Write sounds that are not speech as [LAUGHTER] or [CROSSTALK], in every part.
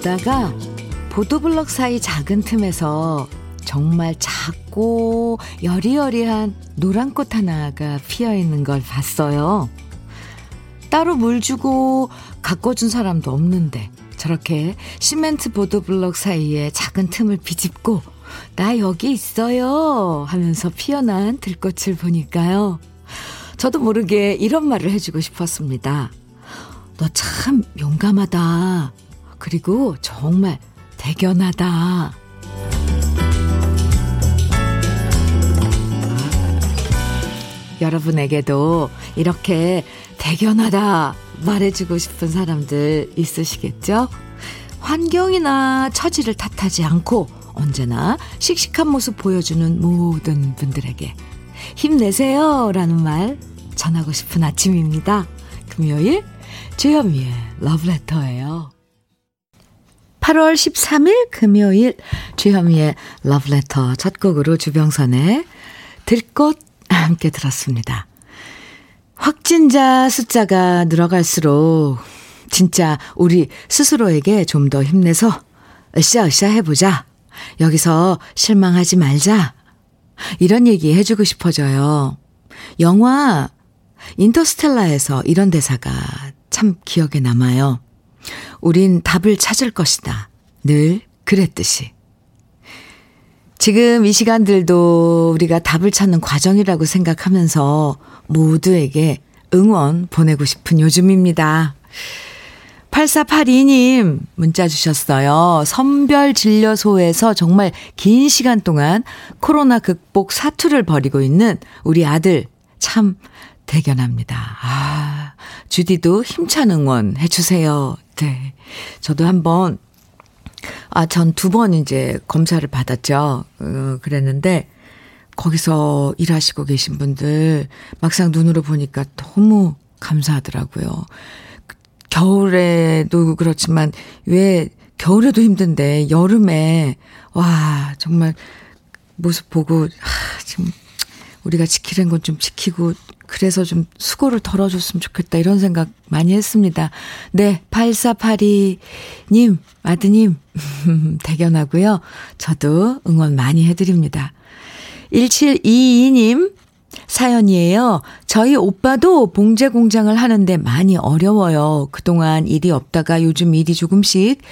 오다가 보도블럭 사이 작은 틈에서 정말 작고 여리여리한 노란 꽃 하나가 피어 있는 걸 봤어요. 따로 물 주고 가꿔준 사람도 없는데 저렇게 시멘트 보도블럭 사이에 작은 틈을 비집고 나 여기 있어요 하면서 피어난 들꽃을 보니까요. 저도 모르게 이런 말을 해주고 싶었습니다. 너 참 용감하다. 그리고 정말 대견하다. 여러분에게도 이렇게 대견하다 말해주고 싶은 사람들 있으시겠죠? 환경이나 처지를 탓하지 않고 언제나 씩씩한 모습 보여주는 모든 분들에게 힘내세요 라는 말 전하고 싶은 아침입니다. 금요일 주현미의 러브레터예요. 8월 13일 금요일 주현미의 러브레터 첫 곡으로 주병선의 들꽃 함께 들었습니다. 확진자 숫자가 늘어갈수록 진짜 우리 스스로에게 좀 더 힘내서 으쌰으쌰 해보자. 여기서 실망하지 말자. 이런 얘기 해주고 싶어져요. 영화 인터스텔라에서 이런 대사가 참 기억에 남아요. 우린 답을 찾을 것이다. 늘 그랬듯이. 지금 이 시간들도 우리가 답을 찾는 과정이라고 생각하면서 모두에게 응원 보내고 싶은 요즘입니다. 8482님 문자 주셨어요. 선별진료소에서 정말 긴 시간 동안 코로나 극복 사투를 벌이고 있는 우리 아들 참 대견합니다. 아, 주디도 힘찬 응원 해주세요. 네. 저도 한번, 아, 전 두 번 이제 검사를 받았죠. 어, 그랬는데, 거기서 일하시고 계신 분들 막상 눈으로 보니까 너무 감사하더라고요. 겨울에도 그렇지만 왜 겨울에도 힘든데 여름에 와 정말 모습 보고 아, 지금 우리가 지키는 건 좀 지키고 그래서 좀 수고를 덜어줬으면 좋겠다 이런 생각 많이 했습니다. 네, 8482님, 아드님, [LAUGHS] 대견하고요. 저도 응원 많이 해드립니다. 1722님, 사연이에요. 저희 오빠도 봉제 공장을 하는데 많이 어려워요. 그동안 일이 없다가 요즘 일이 조금씩,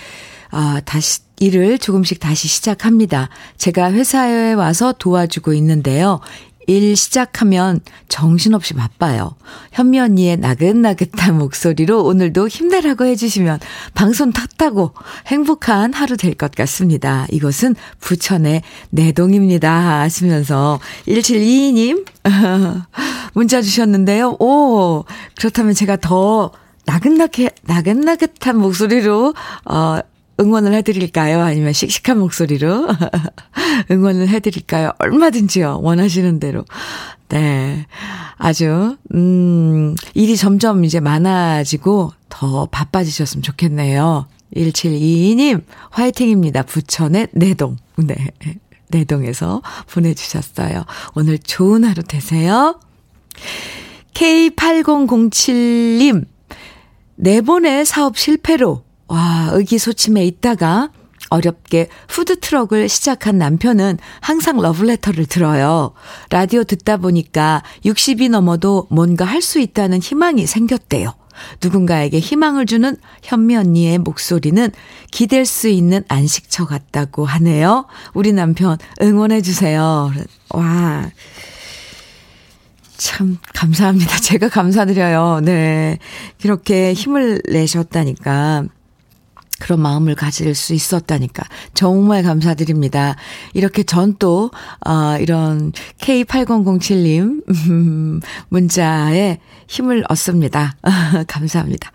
아, 다시, 일을 조금씩 다시 시작합니다. 제가 회사에 와서 도와주고 있는데요. 일 시작하면 정신없이 바빠요. 현미 언니의 나긋나긋한 [LAUGHS] 목소리로 오늘도 힘내라고 해주시면 방송 탔다고 행복한 하루 될 것 같습니다. 이것은 부천의 내동입니다. 하시면서 1722님 [LAUGHS] 문자 주셨는데요. 오, 그렇다면 제가 더 나긋나긋, 나긋나긋한 목소리로, 어, 응원을 해드릴까요? 아니면 씩씩한 목소리로 [LAUGHS] 응원을 해드릴까요? 얼마든지요. 원하시는 대로. 네. 아주, 음, 일이 점점 이제 많아지고 더 바빠지셨으면 좋겠네요. 1722님, 화이팅입니다. 부천의 내동. 네. 내동에서 보내주셨어요. 오늘 좋은 하루 되세요. K8007님, 네 번의 사업 실패로 와, 의기소침해 있다가 어렵게 푸드트럭을 시작한 남편은 항상 러브레터를 들어요. 라디오 듣다 보니까 60이 넘어도 뭔가 할 수 있다는 희망이 생겼대요. 누군가에게 희망을 주는 현미 언니의 목소리는 기댈 수 있는 안식처 같다고 하네요. 우리 남편 응원해주세요. 와. 참, 감사합니다. [LAUGHS] 제가 감사드려요. 네. 이렇게 힘을 내셨다니까. 그런 마음을 가질 수 있었다니까 정말 감사드립니다. 이렇게 전 또, 어, 이런 K8007님 문자에 힘을 얻습니다. [LAUGHS] 감사합니다.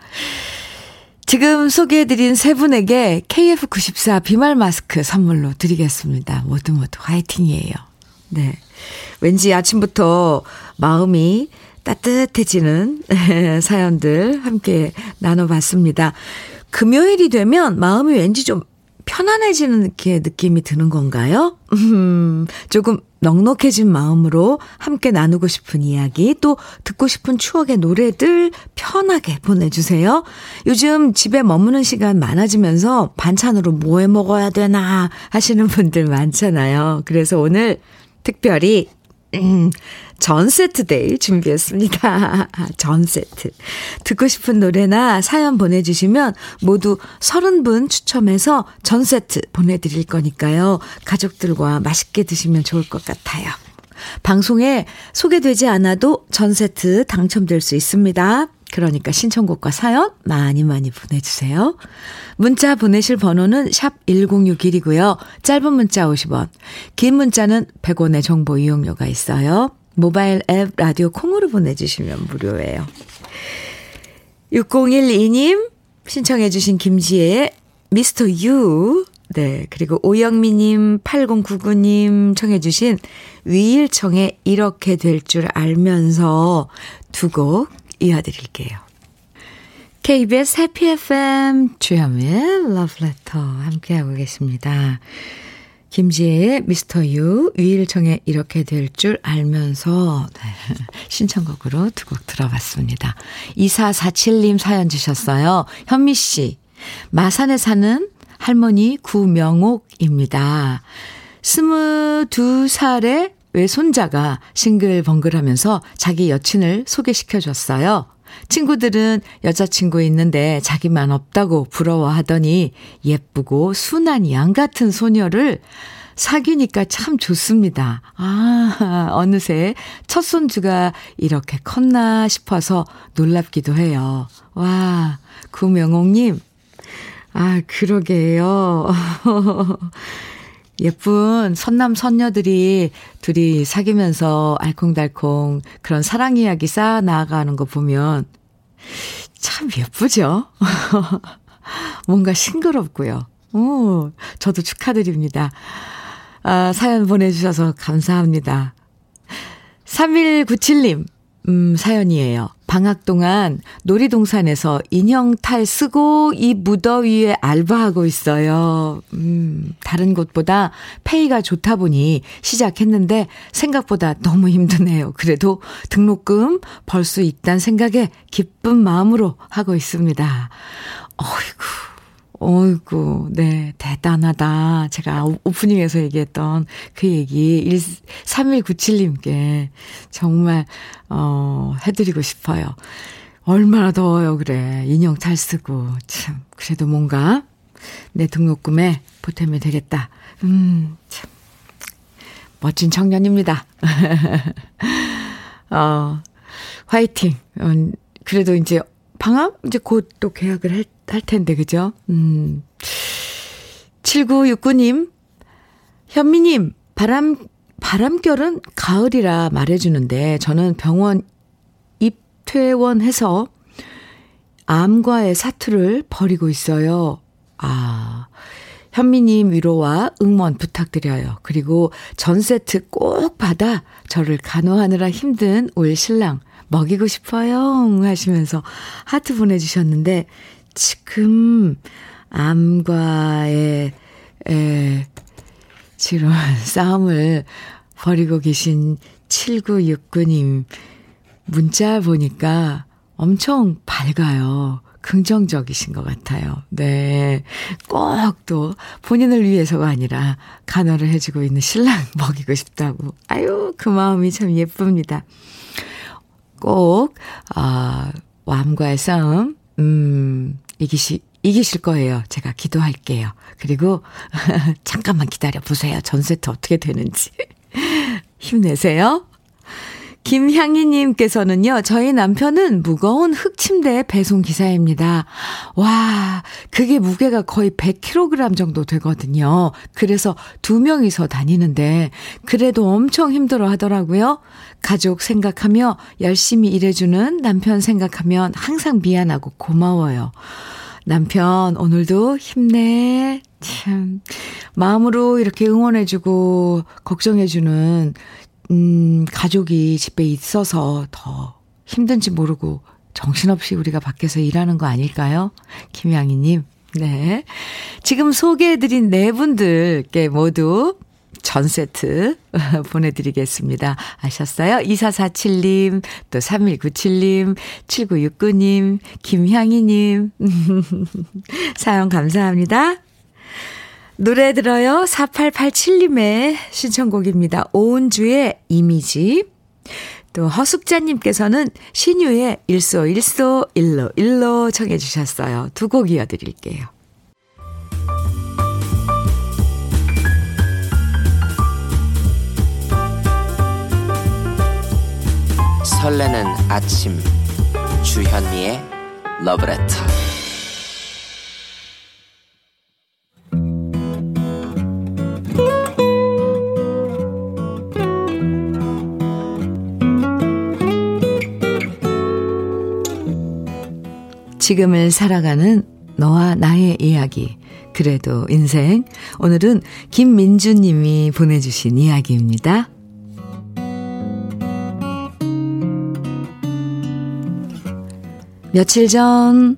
지금 소개해드린 세 분에게 KF94 비말 마스크 선물로 드리겠습니다. 모두 모두 화이팅이에요. 네. 왠지 아침부터 마음이 따뜻해지는 [LAUGHS] 사연들 함께 나눠봤습니다. 금요일이 되면 마음이 왠지 좀 편안해지는 느낌이 드는 건가요? 음, 조금 넉넉해진 마음으로 함께 나누고 싶은 이야기, 또 듣고 싶은 추억의 노래들 편하게 보내주세요. 요즘 집에 머무는 시간 많아지면서 반찬으로 뭐 해 먹어야 되나 하시는 분들 많잖아요. 그래서 오늘 특별히 음, 전 세트 day 준비했습니다. [LAUGHS] 전 세트. 듣고 싶은 노래나 사연 보내주시면 모두 30분 추첨해서 전 세트 보내드릴 거니까요. 가족들과 맛있게 드시면 좋을 것 같아요. 방송에 소개되지 않아도 전 세트 당첨될 수 있습니다. 그러니까 신청곡과 사연 많이 많이 보내주세요. 문자 보내실 번호는 샵 1061이고요. 짧은 문자 50원, 긴 문자는 100원의 정보 이용료가 있어요. 모바일 앱 라디오 콩으로 보내주시면 무료예요. 6012님 신청해 주신 김지혜의 미스터 유 네, 그리고 오영미님, 8099님 청해 주신 위일청의 이렇게 될 줄 알면서 두 곡 이어드릴게요. KBS 해피 FM 주현미의 러브레터 함께하고 계십니다. 김지혜의 미스터 유, 위일청에 이렇게 될 줄 알면서 네, [LAUGHS] 신청곡으로 두 곡 들어봤습니다. 2447님 사연 주셨어요. 현미 씨, 마산에 사는 할머니 구명옥입니다. 22살의 외손자가 싱글벙글하면서 자기 여친을 소개시켜 줬어요. 친구들은 여자친구 있는데 자기만 없다고 부러워하더니 예쁘고 순한 양 같은 소녀를 사귀니까 참 좋습니다. 아, 어느새 첫 손주가 이렇게 컸나 싶어서 놀랍기도 해요. 와, 구명옥님. 아, 그러게요. [LAUGHS] 예쁜 선남 선녀들이 둘이 사귀면서 알콩달콩 그런 사랑 이야기 쌓아 나가는 거 보면 참 예쁘죠? [LAUGHS] 뭔가 싱그럽고요. 오, 저도 축하드립니다. 아, 사연 보내주셔서 감사합니다. 3197님, 음, 사연이에요. 방학 동안 놀이동산에서 인형 탈 쓰고 이 무더위에 알바하고 있어요. 음, 다른 곳보다 페이가 좋다 보니 시작했는데 생각보다 너무 힘드네요. 그래도 등록금 벌 수 있다는 생각에 기쁜 마음으로 하고 있습니다. 어이구. 어이구, 네, 대단하다. 제가 오프닝에서 얘기했던 그 얘기, 3197님께 정말, 어, 해드리고 싶어요. 얼마나 더워요, 그래. 인형 잘 쓰고. 참, 그래도 뭔가 내 등록금에 보태면 되겠다. 음, 참. 멋진 청년입니다. [LAUGHS] 어, 화이팅. 어, 그래도 이제 방학 이제 곧 또 계약을 할, 할 텐데, 그죠? 음. 7969님, 현미 님, 바람, 바람결은 가을이라 말해주는데, 저는 병원 입퇴원해서 암과의 사투를 벌이고 있어요. 아, 현미님 위로와 응원 부탁드려요. 그리고 전 세트 꼭 받아 저를 간호하느라 힘든 올 신랑 먹이고 싶어요. 하시면서 하트 보내주셨는데, 지금, 암과의, 에, 지금 [LAUGHS] 싸움을 벌이고 계신 7969님 문자 보니까 엄청 밝아요. 긍정적이신 것 같아요. 네. 꼭 또 본인을 위해서가 아니라 간호를 해주고 있는 신랑 [LAUGHS] 먹이고 싶다고. 아유, 그 마음이 참 예쁩니다. 꼭, 아, 암과의 싸움, 음, 이기시, 이기실 거예요. 제가 기도할게요. 그리고, [LAUGHS] 잠깐만 기다려 보세요. 전세트 어떻게 되는지. [LAUGHS] 힘내세요. 김향희님께서는요, 저희 남편은 무거운 흙침대 배송 기사입니다. 와, 그게 무게가 거의 100kg 정도 되거든요. 그래서 두 명이서 다니는데, 그래도 엄청 힘들어 하더라고요. 가족 생각하며 열심히 일해주는 남편 생각하면 항상 미안하고 고마워요. 남편, 오늘도 힘내. 참, 마음으로 이렇게 응원해주고, 걱정해주는 음, 가족이 집에 있어서 더 힘든지 모르고 정신없이 우리가 밖에서 일하는 거 아닐까요? 김양희님. 네. 지금 소개해드린 네 분들께 모두 전 세트 [LAUGHS] 보내드리겠습니다. 아셨어요? 2447님, 또 3197님, 7969님, 김향희님. [LAUGHS] 사연 감사합니다. 노래 들어요. 4887님의 신청곡입니다. 오은주의 이미지. 또 허숙자님께서는 신유의 일소 일소 일로 일로 청해 주셨어요. 두 곡 이어드릴게요. 설레는 아침 주현미의 러브레터 지금을 살아가는 너와 나의 이야기. 그래도 인생. 오늘은 김민주 님이 보내주신 이야기입니다. 며칠 전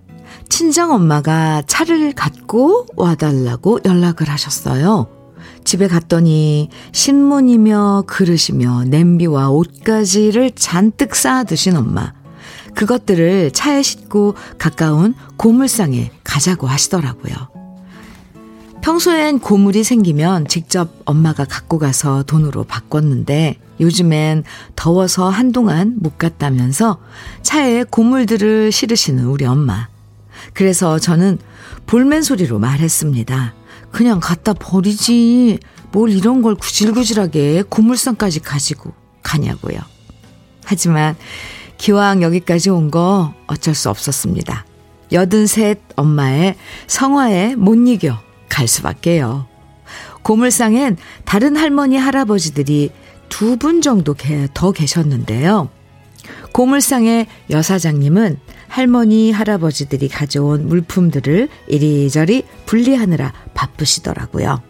친정 엄마가 차를 갖고 와달라고 연락을 하셨어요. 집에 갔더니 신문이며 그릇이며 냄비와 옷가지를 잔뜩 쌓아두신 엄마. 그것들을 차에 싣고 가까운 고물상에 가자고 하시더라고요. 평소엔 고물이 생기면 직접 엄마가 갖고 가서 돈으로 바꿨는데 요즘엔 더워서 한동안 못 갔다면서 차에 고물들을 실으시는 우리 엄마. 그래서 저는 볼멘 소리로 말했습니다. 그냥 갖다 버리지. 뭘 이런 걸 구질구질하게 고물상까지 가지고 가냐고요. 하지만 기왕 여기까지 온 거 어쩔 수 없었습니다. 여든셋 엄마의 성화에 못 이겨 갈 수밖에요. 고물상엔 다른 할머니 할아버지들이 두 분 정도 더 계셨는데요. 고물상의 여사장님은 할머니 할아버지들이 가져온 물품들을 이리저리 분리하느라 바쁘시더라고요.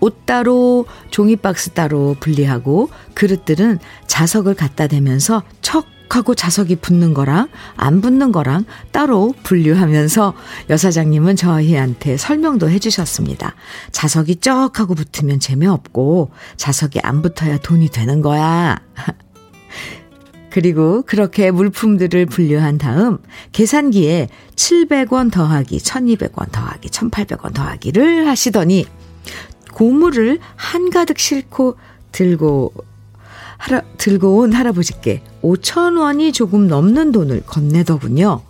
옷 따로 종이박스 따로 분리하고 그릇들은 자석을 갖다 대면서 척 하고 자석이 붙는 거랑 안 붙는 거랑 따로 분류하면서 여사장님은 저희한테 설명도 해주셨습니다. 자석이 쩍 하고 붙으면 재미없고 자석이 안 붙어야 돈이 되는 거야. [LAUGHS] 그리고 그렇게 물품들을 분류한 다음 계산기에 700원 더하기 1200원 더하기 1800원 더하기를 하시더니 고물을 한가득 싣고 들고 할아, 들고 온 할아버지께 5천 원이 조금 넘는 돈을 건네더군요.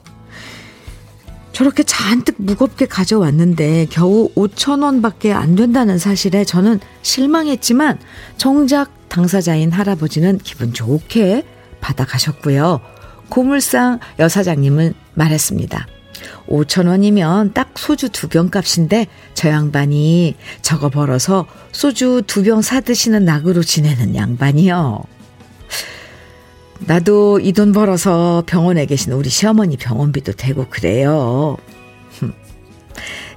저렇게 잔뜩 무겁게 가져왔는데 겨우 5천 원밖에 안 된다는 사실에 저는 실망했지만 정작 당사자인 할아버지는 기분 좋게 받아가셨고요. 고물상 여사장님은 말했습니다. 5천 원이면 딱 소주 두 병 값인데 저 양반이 저거 벌어서 소주 두 병 사드시는 낙으로 지내는 양반이요. 나도 이 돈 벌어서 병원에 계신 우리 시어머니 병원비도 되고 그래요.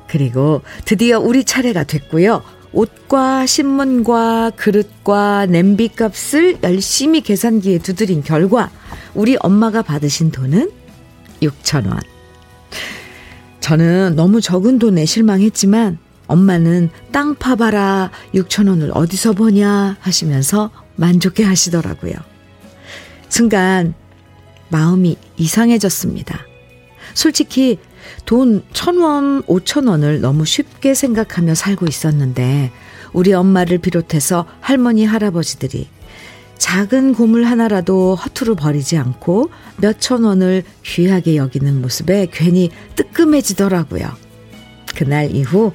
그리고 드디어 우리 차례가 됐고요. 옷과 신문과 그릇과 냄비 값을 열심히 계산기에 두드린 결과 우리 엄마가 받으신 돈은 6천 원. 저는 너무 적은 돈에 실망했지만 엄마는 땅 파봐라 6천 원을 어디서 버냐 하시면서 만족해 하시더라고요. 순간 마음이 이상해졌습니다. 솔직히 돈 천 원, 오천 원을 너무 쉽게 생각하며 살고 있었는데 우리 엄마를 비롯해서 할머니, 할아버지들이 작은 고물 하나라도 허투루 버리지 않고 몇천 원을 귀하게 여기는 모습에 괜히 뜨끔해지더라고요. 그날 이후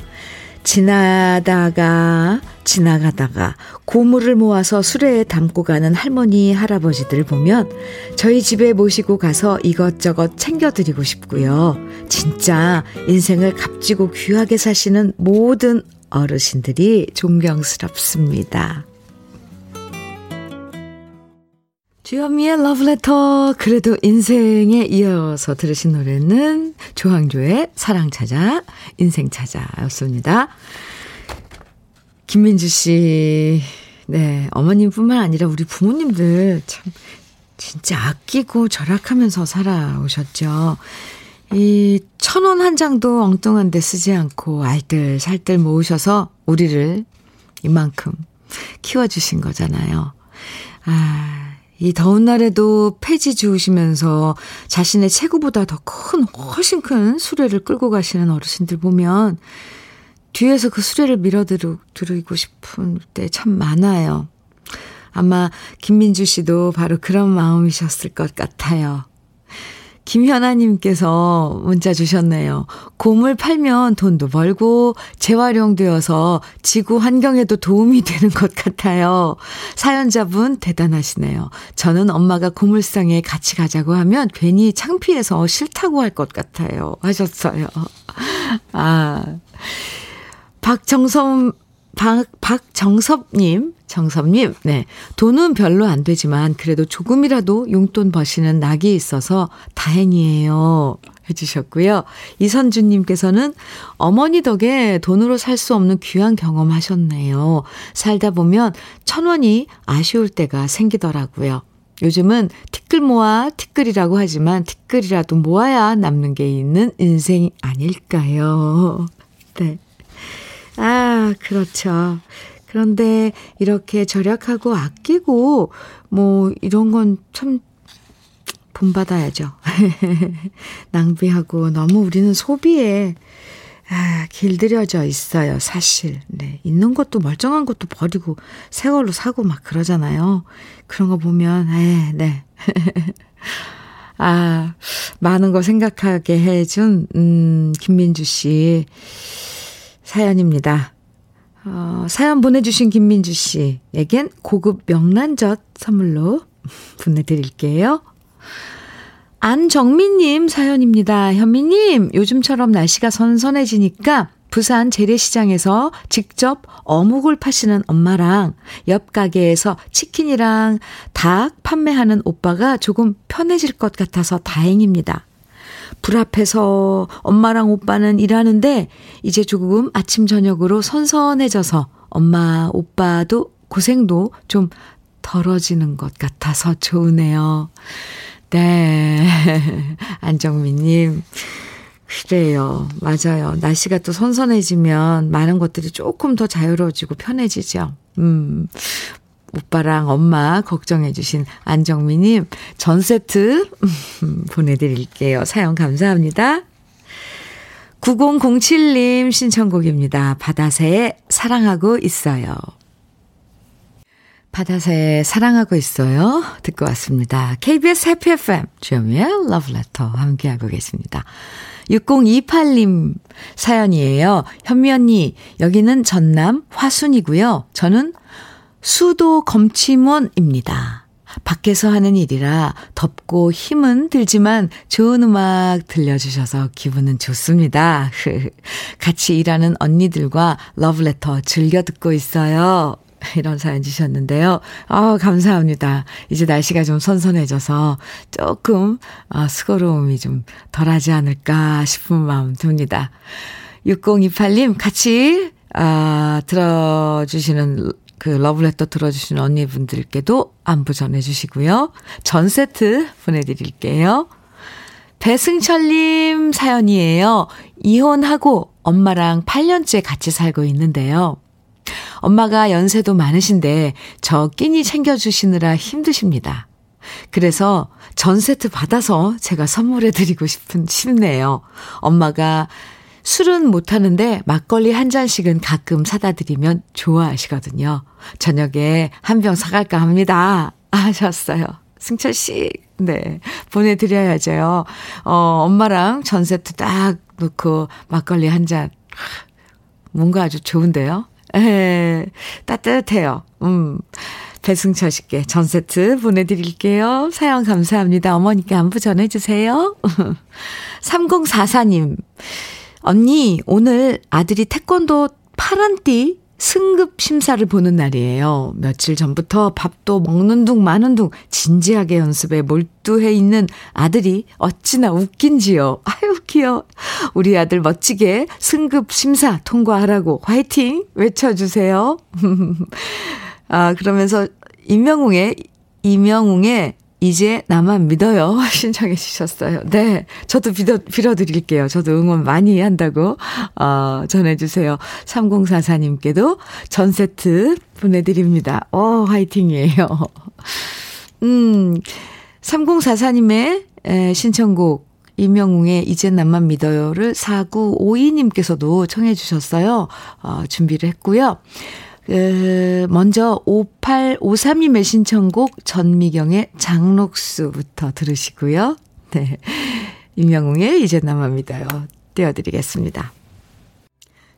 지나다가 지나가다가 고물을 모아서 수레에 담고 가는 할머니 할아버지들 보면 저희 집에 모시고 가서 이것저것 챙겨드리고 싶고요. 진짜 인생을 값지고 귀하게 사시는 모든 어르신들이 존경스럽습니다. 주현미의 러브레터 그래도 인생에 이어서 들으신 노래는 조항조의 사랑 찾아 인생 찾아 였습니다. 김민주 씨, 네 어머님뿐만 아니라 우리 부모님들 참 진짜 아끼고 절약하면서 살아오셨죠. 이 천 원 한 장도 엉뚱한 데 쓰지 않고 알뜰살뜰 모으셔서 우리를 이만큼 키워주신 거잖아요. 아, 이 더운 날에도 폐지 주우시면서 자신의 체구보다 더 큰, 훨씬 큰 수레를 끌고 가시는 어르신들 보면 뒤에서 그 수레를 밀어드리고 싶은 때 참 많아요. 아마 김민주 씨도 바로 그런 마음이셨을 것 같아요. 김현아님께서 문자 주셨네요. 곰을 팔면 돈도 벌고 재활용되어서 지구 환경에도 도움이 되는 것 같아요. 사연자분 대단하시네요. 저는 엄마가 고물상에 같이 가자고 하면 괜히 창피해서 싫다고 할 것 같아요. 하셨어요. 아. 박정섭, 박, 박정섭님, 정섭님, 네. 돈은 별로 안 되지만 그래도 조금이라도 용돈 버시는 낙이 있어서 다행이에요. 해주셨고요. 이선주님께서는 어머니 덕에 돈으로 살 수 없는 귀한 경험 하셨네요. 살다 보면 천 원이 아쉬울 때가 생기더라고요. 요즘은 티끌 모아 티끌이라고 하지만 티끌이라도 모아야 남는 게 있는 인생 아닐까요? [LAUGHS] 네. 아, 그렇죠. 그런데 이렇게 절약하고 아끼고 뭐 이런 건 참 본받아야죠. [LAUGHS] 낭비하고 너무 우리는 소비에 아, 길들여져 있어요, 사실. 네. 있는 것도 멀쩡한 것도 버리고 새 걸로 사고 막 그러잖아요. 그런 거 보면, 에, 네. [LAUGHS] 아, 많은 거 생각하게 해준, 음, 김민주 씨. 사연입니다. 어, 사연 보내주신 김민주 씨에겐 고급 명란젓 선물로 [LAUGHS] 보내드릴게요. 안정민님 사연입니다. 현미님, 요즘처럼 날씨가 선선해지니까 부산 재래시장에서 직접 어묵을 파시는 엄마랑 옆 가게에서 치킨이랑 닭 판매하는 오빠가 조금 편해질 것 같아서 다행입니다. 불 앞에서 엄마랑 오빠는 일하는데 이제 조금 아침 저녁으로 선선해져서 엄마, 오빠도 고생도 좀 덜어지는 것 같아서 좋으네요. 네. [LAUGHS] 안정민님. 그래요. 맞아요. 날씨가 또 선선해지면 많은 것들이 조금 더 자유로워지고 편해지죠. 음. 오빠랑 엄마 걱정해주신 안정미님 전 세트 [LAUGHS] 보내드릴게요. 사연 감사합니다. 9007님 신청곡입니다. 바다새의 사랑하고 있어요. 바다새 사랑하고 있어요. 듣고 왔습니다. KBS 해피 FM 주현미의 러브레터 함께하고 계십니다. 6028님 사연이에요. 현미 언니 여기는 전남 화순이고요. 저는 수도 검침원입니다. 밖에서 하는 일이라 덥고 힘은 들지만 좋은 음악 들려주셔서 기분은 좋습니다. [LAUGHS] 같이 일하는 언니들과 러브레터 즐겨 듣고 있어요. 이런 사연 주셨는데요. 아, 감사합니다. 이제 날씨가 좀 선선해져서 조금 아, 수고로움이 좀 덜하지 않을까 싶은 마음 듭니다. 6028님 같이 아, 들어주시는 그 러브레터 들어주신 언니분들께도 안부 전해주시고요. 전 세트 보내드릴게요. 배승철님 사연이에요. 이혼하고 엄마랑 8년째 같이 살고 있는데요. 엄마가 연세도 많으신데 저 끼니 챙겨주시느라 힘드십니다. 그래서 전 세트 받아서 제가 선물해 드리고 싶은 싶네요. 엄마가 술은 못하는데 막걸리 한 잔씩은 가끔 사다 드리면 좋아하시거든요. 저녁에 한 병 사갈까 합니다. 하셨어요. 승철 씨, 네. 보내드려야죠. 어, 엄마랑 전 세트 딱 놓고 막걸리 한 잔. 뭔가 아주 좋은데요? 에, 따뜻해요. 음. 배승철 씨께 전 세트 보내드릴게요. 사연 감사합니다. 어머니께 안부 전해주세요. [LAUGHS] 3044님. 언니, 오늘 아들이 태권도 파란띠 승급 심사를 보는 날이에요. 며칠 전부터 밥도 먹는 둥 마는 둥 진지하게 연습에 몰두해 있는 아들이 어찌나 웃긴지요. [LAUGHS] 아유, 귀여워. 우리 아들 멋지게 승급 심사 통과하라고 화이팅 외쳐주세요. [LAUGHS] 아, 그러면서 임명웅의, 임영웅의 이제 나만 믿어요. [LAUGHS] 신청해 주셨어요. 네. 저도 빌어, 빌어드릴게요. 저도 응원 많이 한다고, 어, 전해주세요. 3044님께도 전 세트 보내드립니다. 어, 화이팅이에요. [LAUGHS] 음, 3044님의 에, 신청곡, 이명웅의 이제 나만 믿어요를 4952님께서도 청해 주셨어요. 어, 준비를 했고요. 그, 먼저 5853님의 신청곡 전미경의 장록수부터 들으시고요. 네. 임영웅의 이제 나만 믿어요. 띄워드리겠습니다.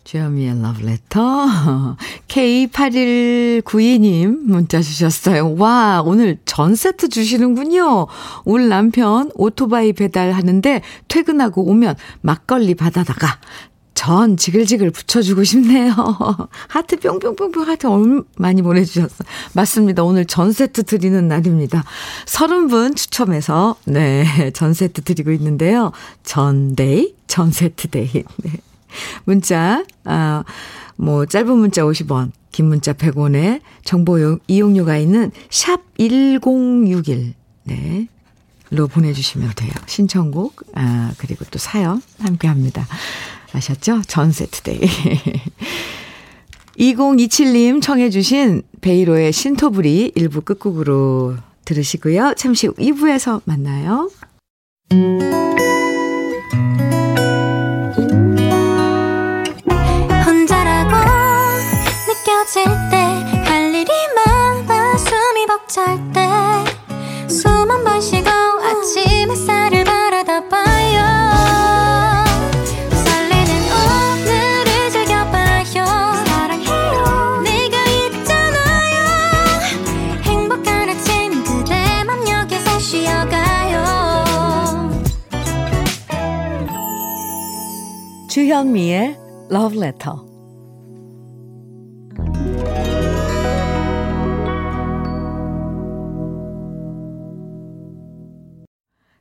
주현미의 러브레터. K8192님 문자 주셨어요. 와, 오늘 전 세트 주시는군요. 우리 남편 오토바이 배달하는데 퇴근하고 오면 막걸리 받아다가 전 지글지글 붙여주고 싶네요. [LAUGHS] 하트 뿅뿅뿅뿅 하트 얼 많이 보내주셨어요. 맞습니다. 오늘 전 세트 드리는 날입니다. 30분 추첨해서, 네, 전 세트 드리고 있는데요. 전day, 전 세트 day. [LAUGHS] 네. 문자, 아, 뭐, 짧은 문자 50원, 긴 문자 100원에 정보 이용료가 있는 샵 1061. 네. 로 보내주시면 돼요. 신청곡, 아, 그리고 또 사연 함께 합니다. 아셨죠? 전 세트day. [LAUGHS] 2027님 청해 주신 배일호의 신토불이 1부 끝곡으로 들으시고요. 잠시 후 2부에서 만나요. 혼자라고 느껴질 때 할 일이 많아 숨이 벅찰 때 주현미의 Love Letter.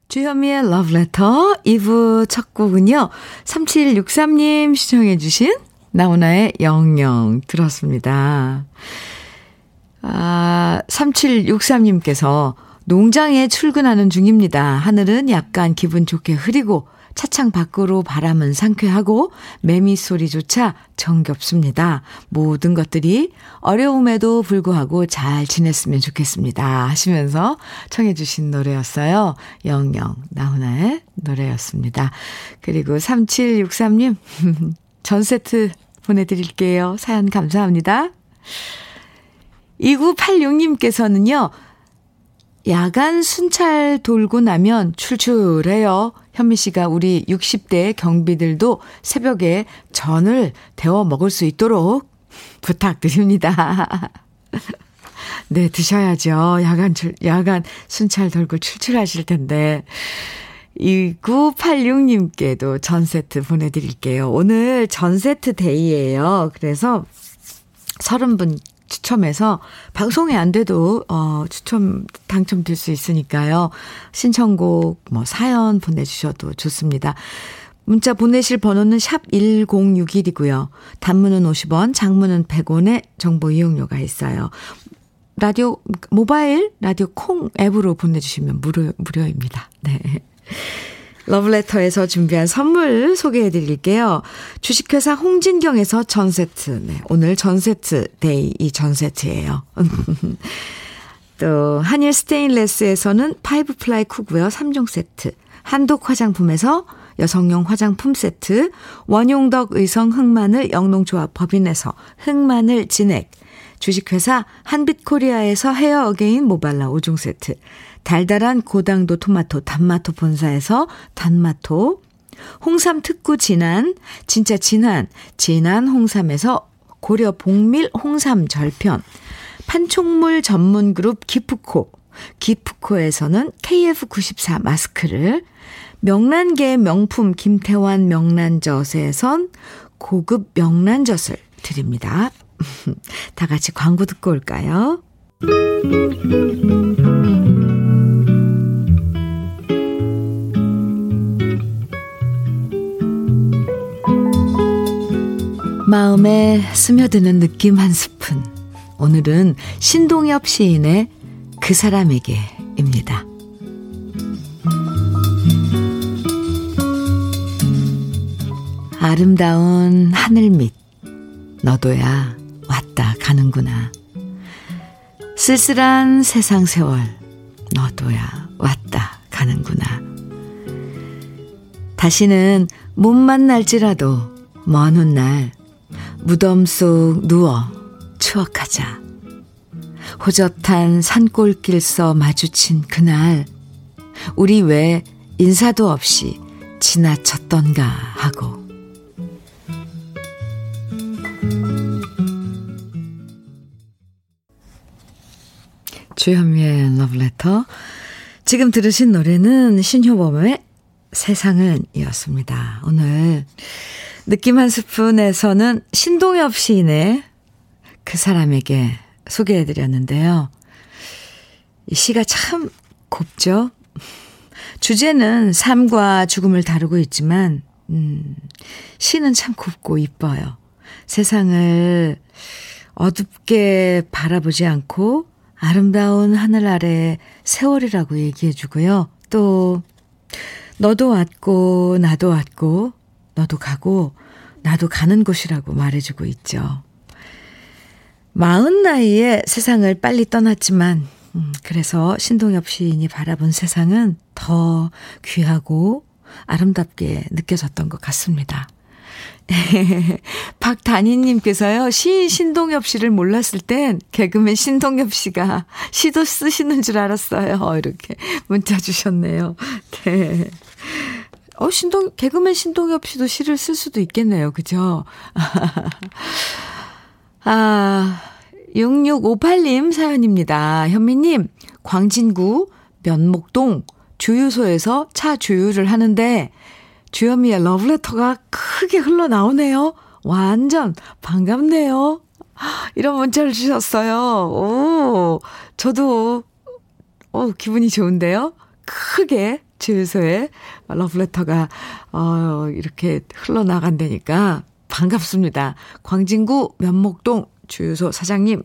주현미의 Love Letter 2부 첫 곡은요. 3763님 시청해 주신 나훈아의 영영 들었습니다. 아, 3763님께서 농장에 출근하는 중입니다. 하늘은 약간 기분 좋게 흐리고 차창 밖으로 바람은 상쾌하고 매미 소리조차 정겹습니다. 모든 것들이 어려움에도 불구하고 잘 지냈으면 좋겠습니다. 하시면서 청해주신 노래였어요. 영영, 나훈아의 노래였습니다. 그리고 3763님, [LAUGHS] 전 세트 보내드릴게요. 사연 감사합니다. 2986님께서는요, 야간 순찰 돌고 나면 출출해요. 현미 씨가 우리 60대 경비들도 새벽에 전을 데워 먹을 수 있도록 부탁드립니다. [LAUGHS] 네, 드셔야죠. 야간 출, 야간 순찰 돌고 출출하실 텐데. 2986님께도 전 세트 보내드릴게요. 오늘 전 세트 데이예요. 그래서 30분 추첨해서 방송에 안 돼도 어 추첨 당첨될 수 있으니까요. 신청곡 뭐 사연 보내 주셔도 좋습니다. 문자 보내실 번호는 샵 1061이고요. 단문은 50원, 장문은 100원의 정보 이용료가 있어요. 라디오 모바일 라디오 콩 앱으로 보내 주시면 무료 무료입니다. 네. 러브레터에서 준비한 선물 소개해 드릴게요. 주식회사 홍진경에서 전 세트. 네, 오늘 전 세트 day 이 전 세트예요. [LAUGHS] 또 한일 스테인레스에서는 five ply 쿠고요. 3종 세트. 한독 화장품에서 여성용 화장품 세트. 원용덕 의성 흑마늘 영농조합 법인에서 흑마늘 진액. 주식회사 한빛코리아에서 헤어 어게인 모발라 5종 세트. 달달한 고당도 토마토 단마토 본사에서 단마토, 홍삼 특구 진한, 진짜 진한, 진한 홍삼에서 고려 복밀 홍삼 절편, 판촉물 전문 그룹 기프코, 기프코에서는 KF94 마스크를, 명란계 명품 김태환 명란젓에선 고급 명란젓을 드립니다. [LAUGHS] 다 같이 광고 듣고 올까요? 마음에 스며드는 느낌 한 스푼. 오늘은 신동엽 시인의 그 사람에게입니다. 아름다운 하늘 밑. 너도야 왔다 가는구나. 쓸쓸한 세상 세월 너도야 왔다 가는구나. 다시는 못 만날지라도 먼 훗날 무덤 속 누워 추억하자. 호젓한 산골길서 마주친 그날 우리 왜 인사도 없이 지나쳤던가 하고 주현미의 러브레터 지금 들으신 노래는 신효범의 세상은 이었습니다. 오늘 느낌 한 스푼에서는 신동엽 시인의 그 사람에게 소개해드렸는데요. 이 시가 참 곱죠? 주제는 삶과 죽음을 다루고 있지만, 음, 시는 참 곱고 이뻐요. 세상을 어둡게 바라보지 않고 아름다운 하늘 아래 세월이라고 얘기해 주고요. 또, 너도 왔고, 나도 왔고, 너도 가고, 나도 가는 곳이라고 말해주고 있죠. 마흔 나이에 세상을 빨리 떠났지만, 음, 그래서 신동엽 시인이 바라본 세상은 더 귀하고 아름답게 느껴졌던 것 같습니다. [LAUGHS] 박단희님께서요, 시인 신동엽 씨를 몰랐을 땐 개그맨 신동엽 씨가 시도 쓰시는 줄 알았어요. [LAUGHS] 이렇게 문자 주셨네요. [LAUGHS] 네. 어, 신동, 개그맨 신동엽 씨도 시를 쓸 수도 있겠네요. 그죠? 아, 6658님 사연입니다. 현미님, 광진구 면목동 주유소에서 차 주유를 하는데 주현미의 러브레터가 크게 흘러나오네요. 완전 반갑네요. 이런 문자를 주셨어요. 오, 저도, 오, 기분이 좋은데요? 크게 주유소에 러브레터가, 어, 이렇게 흘러나간다니까 반갑습니다. 광진구 면목동 주유소 사장님,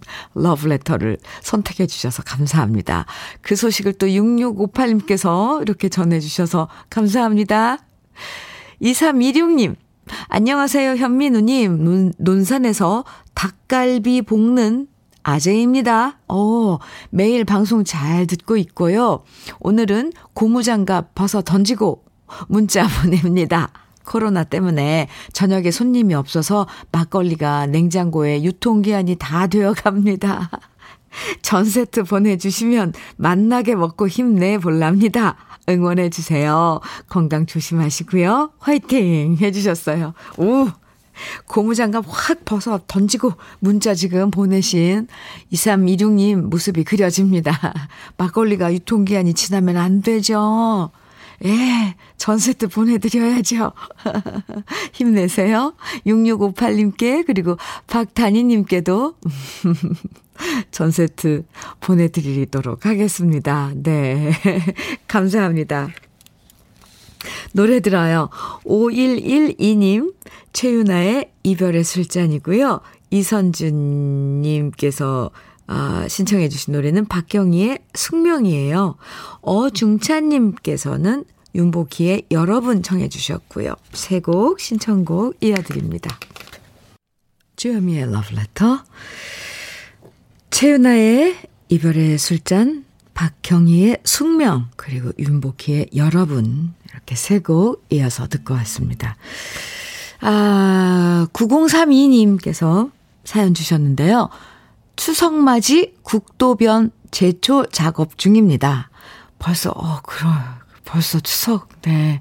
[LAUGHS] 러브레터를 선택해 주셔서 감사합니다. 그 소식을 또 6658님께서 이렇게 전해 주셔서 감사합니다. 2326님, 안녕하세요, 현민우님. 논, 논산에서 닭갈비 볶는 아재입니다. 어, 매일 방송 잘 듣고 있고요. 오늘은 고무장갑 벗어 던지고 문자 [LAUGHS] 보냅니다. 코로나 때문에 저녁에 손님이 없어서 막걸리가 냉장고에 유통기한이 다 되어 갑니다. [LAUGHS] 전 세트 보내주시면 만나게 먹고 힘내 볼랍니다. 응원해주세요. 건강 조심하시고요. 화이팅! 해주셨어요. 오! 고무장갑 확 벗어 던지고 문자 지금 보내신 2326님 모습이 그려집니다. [LAUGHS] 막걸리가 유통기한이 지나면 안 되죠. 예, 전 세트 보내드려야죠. [LAUGHS] 힘내세요. 6658님께, 그리고 박단희님께도 [LAUGHS] 전 세트 보내드리도록 하겠습니다. 네. [LAUGHS] 감사합니다. 노래 들어요. 5112님, 최윤아의 이별의 술잔이고요. 이선준님께서 아, 신청해 주신 노래는 박경희의 숙명이에요. 어중찬님께서는 윤복희의 여러분 청해 주셨고요. 세 곡 신청곡 이어드립니다. 주여미의 러브레터 최윤아의 이별의 술잔 박경희의 숙명 그리고 윤복희의 여러분 이렇게 세 곡 이어서 듣고 왔습니다. 아 9032님께서 사연 주셨는데요. 추석맞이 국도변 제초 작업 중입니다. 벌써, 어, 그래. 벌써 추석, 네.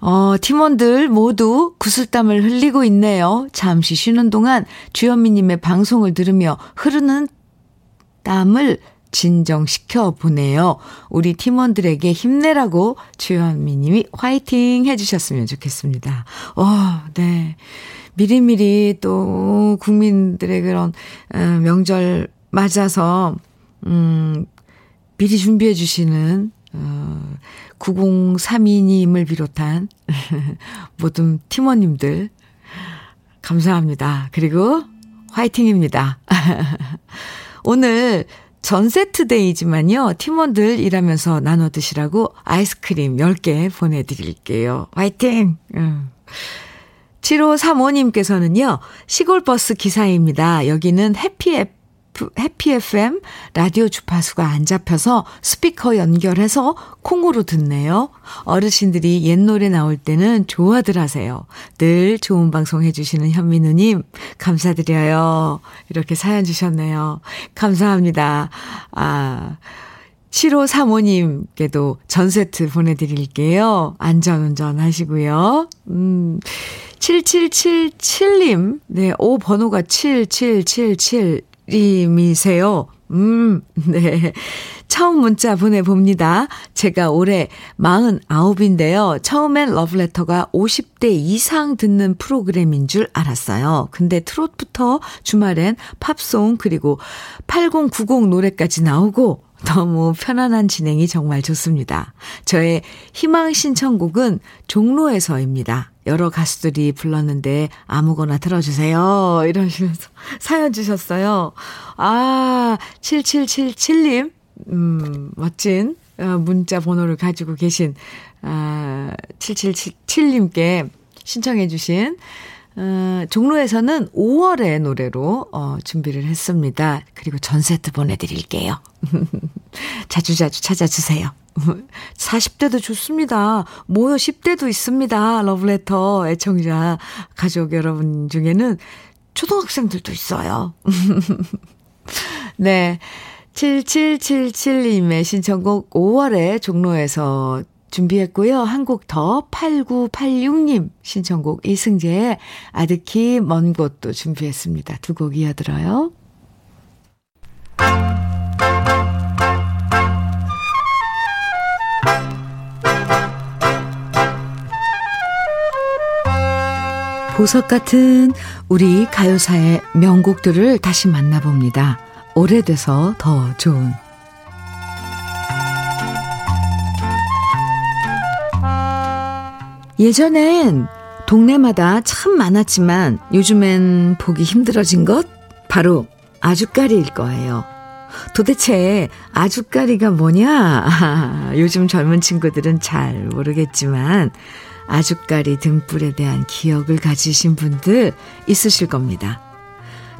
어, 팀원들 모두 구슬땀을 흘리고 있네요. 잠시 쉬는 동안 주현미님의 방송을 들으며 흐르는 땀을 진정시켜 보내요. 우리 팀원들에게 힘내라고 주현미님이 화이팅 해주셨으면 좋겠습니다. 어, 네. 미리미리 또 국민들의 그런 어, 명절 맞아서 음 미리 준비해 주시는 어 9032님을 비롯한 [LAUGHS] 모든 팀원님들 감사합니다. 그리고 화이팅입니다. [LAUGHS] 오늘 전 세트 데이지만요. 팀원들 일하면서 나눠 드시라고 아이스크림 10개 보내드릴게요. 화이팅! 음. 7535님께서는요, 시골버스 기사입니다. 여기는 해피 해피 FM 라디오 주파수가 안 잡혀서 스피커 연결해서 콩으로 듣네요. 어르신들이 옛 노래 나올 때는 좋아들 하세요. 늘 좋은 방송 해주시는 현민우님, 감사드려요. 이렇게 사연 주셨네요. 감사합니다. 아, 7535님께도 전 세트 보내드릴게요. 안전운전 하시고요. 음, 7777님, 네, 오, 번호가 7777 님이세요. 음, 네. 처음 문자 보내봅니다. 제가 올해 49인데요. 처음엔 러브레터가 50대 이상 듣는 프로그램인 줄 알았어요. 근데 트롯부터 주말엔 팝송 그리고 8090 노래까지 나오고 너무 편안한 진행이 정말 좋습니다. 저의 희망 신청곡은 종로에서입니다. 여러 가수들이 불렀는데 아무거나 들어주세요. 이러시면서 [LAUGHS] 사연 주셨어요. 아, 7777님, 음, 멋진 어, 문자 번호를 가지고 계신, 아, 7777님께 신청해 주신 어, 종로에서는 5월의 노래로 어, 준비를 했습니다. 그리고 전 세트 보내드릴게요. [LAUGHS] 자주자주 찾아주세요. [LAUGHS] 40대도 좋습니다. 모여 10대도 있습니다. 러브레터 애청자 가족 여러분 중에는 초등학생들도 있어요. [LAUGHS] 네. 7777님의 신청곡 5월에 종로에서 준비했고요. 한 곡 더 8986님 신청곡 이승재의 아득히 먼 곳도 준비했습니다. 두 곡 이어들어요. 보석 같은 우리 가요사의 명곡들을 다시 만나봅니다. 오래돼서 더 좋은 예전엔 동네마다 참 많았지만 요즘엔 보기 힘들어진 것 바로 아주까리일 거예요. 도대체 아주까리가 뭐냐? [LAUGHS] 요즘 젊은 친구들은 잘 모르겠지만 아주까리 등불에 대한 기억을 가지신 분들 있으실 겁니다.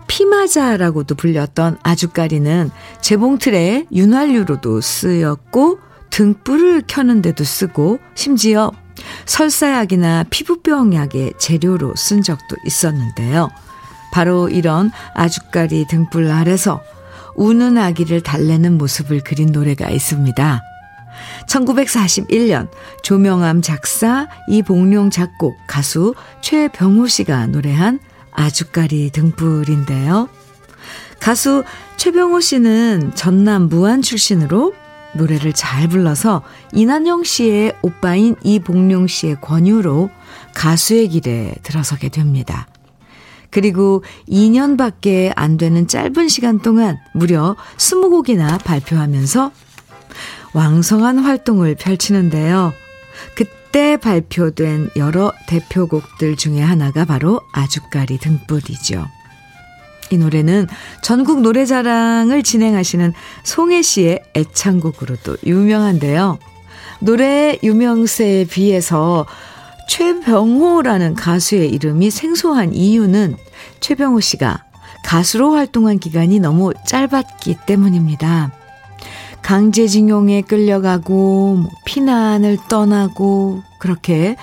피마자라고도 불렸던 아주까리는 재봉틀에 윤활유로도 쓰였고 등불을 켜는데도 쓰고 심지어 설사약이나 피부병약의 재료로 쓴 적도 있었는데요. 바로 이런 아주까리 등불 아래서 우는 아기를 달래는 모습을 그린 노래가 있습니다. 1941년 조명암 작사, 이봉룡 작곡, 가수 최병호 씨가 노래한 아주까리 등불인데요. 가수 최병호 씨는 전남 무안 출신으로 노래를 잘 불러서 이난영 씨의 오빠인 이봉룡 씨의 권유로 가수의 길에 들어서게 됩니다. 그리고 2년밖에 안 되는 짧은 시간 동안 무려 20곡이나 발표하면서 왕성한 활동을 펼치는데요. 그때 발표된 여러 대표곡들 중에 하나가 바로 아주까리 등불이죠. 이 노래는 전국 노래자랑을 진행하시는 송혜 씨의 애창곡으로도 유명한데요. 노래 유명세에 비해서 최병호라는 가수의 이름이 생소한 이유는 최병호 씨가 가수로 활동한 기간이 너무 짧았기 때문입니다. 강제징용에 끌려가고 뭐 피난을 떠나고 그렇게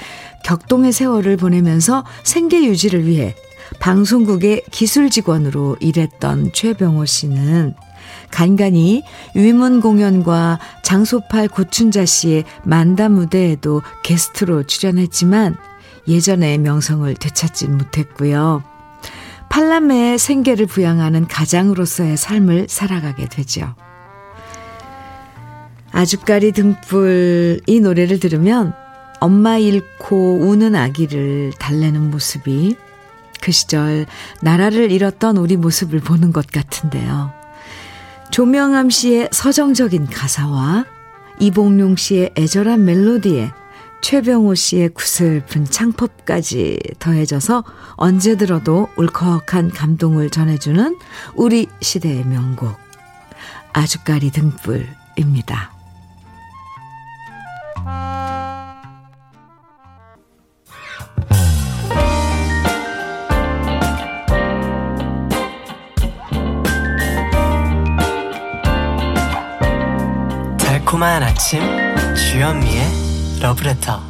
격동의 세월을 보내면서 생계 유지를 위해 방송국의 기술 직원으로 일했던 최병호 씨는 간간히 위문 공연과 장소팔 고춘자 씨의 만담 무대에도 게스트로 출연했지만 예전의 명성을 되찾지 못했고요. 팔남매의 생계를 부양하는 가장으로서의 삶을 살아가게 되죠. 아주까리 등불 이 노래를 들으면 엄마 잃고 우는 아기를 달래는 모습이 그 시절 나라를 잃었던 우리 모습을 보는 것 같은데요. 조명암 씨의 서정적인 가사와 이봉룡 씨의 애절한 멜로디에 최병호 씨의 구슬픈 창법까지 더해져서 언제 들어도 울컥한 감동을 전해주는 우리 시대의 명곡 아주까리 등불입니다. 달콤한 아침 주현미의 러브레터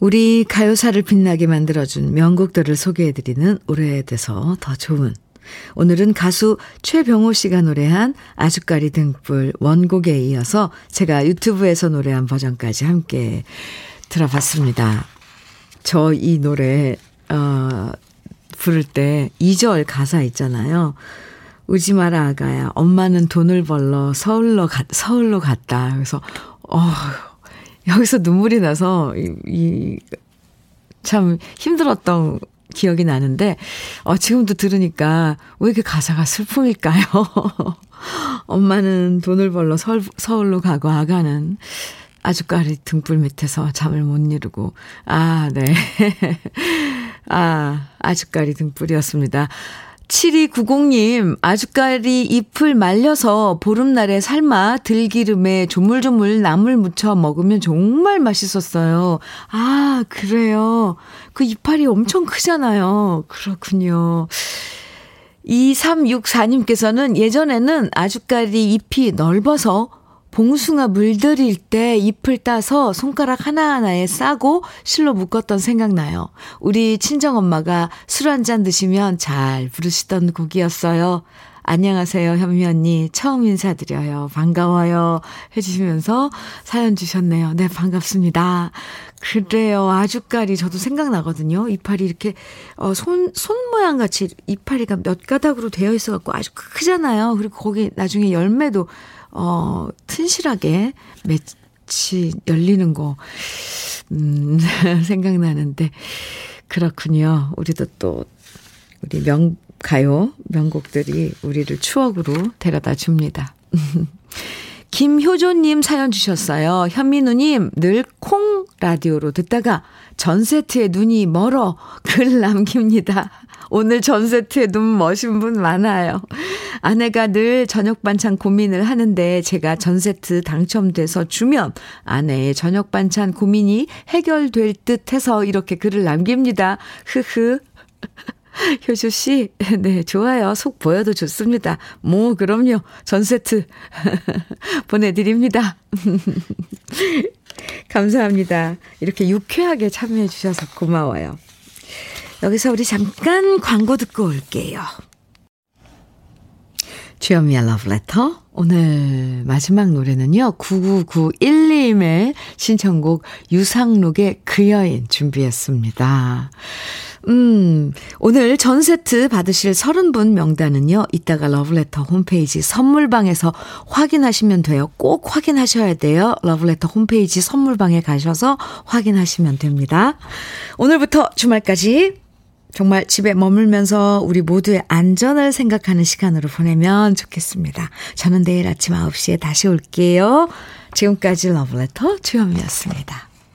우리 가요사를 빛나게 만들어준 명곡들을 소개해드리는 오래돼서 더 좋은 오늘은 가수 최병호 씨가 노래한 아주까리 등불 원곡에 이어서 제가 유튜브에서 노래한 버전까지 함께 들어봤습니다. 저 이 노래 어 부를 때 2절 가사 있잖아요. 우지 마라 아가야. 엄마는 돈을 벌러 서울로 가, 서울로 갔다. 그래서 어 여기서 눈물이 나서 이참 힘들었던 기억이 나는데 어 지금도 들으니까 왜 이렇게 가사가 슬픔일까요? [LAUGHS] 엄마는 돈을 벌러 서울, 서울로 가고 아가는 아주까리 등불 밑에서 잠을 못 이루고 아, 네. [LAUGHS] 아, 아주까리 등불이었습니다. 7290님, 아주까리 잎을 말려서 보름날에 삶아 들기름에 조물조물 나물 묻혀 먹으면 정말 맛있었어요. 아, 그래요. 그 이파리 엄청 크잖아요. 그렇군요. 2364님께서는 예전에는 아주까리 잎이 넓어서 봉숭아 물들일 때 잎을 따서 손가락 하나하나에 싸고 실로 묶었던 생각나요. 우리 친정엄마가 술 한 잔 드시면 잘 부르시던 곡이었어요. 안녕하세요, 현미 언니. 처음 인사드려요. 반가워요. 해주시면서 사연 주셨네요. 네, 반갑습니다. 그래요. 아주까리 저도 생각나거든요. 이파리 이렇게, 어, 손, 손 모양 같이 이파리가 몇 가닥으로 되어 있어갖고 아주 크잖아요. 그리고 거기 나중에 열매도 어, 튼실하게 맺이 열리는 거, 음, [LAUGHS] 생각나는데, 그렇군요. 우리도 또, 우리 명, 가요, 명곡들이 우리를 추억으로 데려다 줍니다. [LAUGHS] 김효조님 사연 주셨어요. 현민우님, 늘 콩 라디오로 듣다가 전 세트에 눈이 멀어 글 남깁니다. 오늘 전 세트에 눈 머신 분 많아요. 아내가 늘 저녁 반찬 고민을 하는데 제가 전 세트 당첨돼서 주면 아내의 저녁 반찬 고민이 해결될 듯 해서 이렇게 글을 남깁니다. 흐흐. [LAUGHS] 효주 씨, 네, 좋아요. 속 보여도 좋습니다. 뭐, 그럼요. 전 세트 [LAUGHS] 보내드립니다. [LAUGHS] 감사합니다. 이렇게 유쾌하게 참여해 주셔서 고마워요. 여기서 우리 잠깐 광고 듣고 올게요. 주현미의 러브레터. 오늘 마지막 노래는요, 9991님의 신청곡 유상록의 그 여인 준비했습니다. 음, 오늘 전 세트 받으실 30분 명단은요, 이따가 러브레터 홈페이지 선물방에서 확인하시면 돼요. 꼭 확인하셔야 돼요. 러브레터 홈페이지 선물방에 가셔서 확인하시면 됩니다. 오늘부터 주말까지 정말 집에 머물면서 우리 모두의 안전을 생각하는 시간으로 보내면 좋겠습니다. 저는 내일 아침 9시에 다시 올게요. 지금까지 러브레터 주현미였습니다.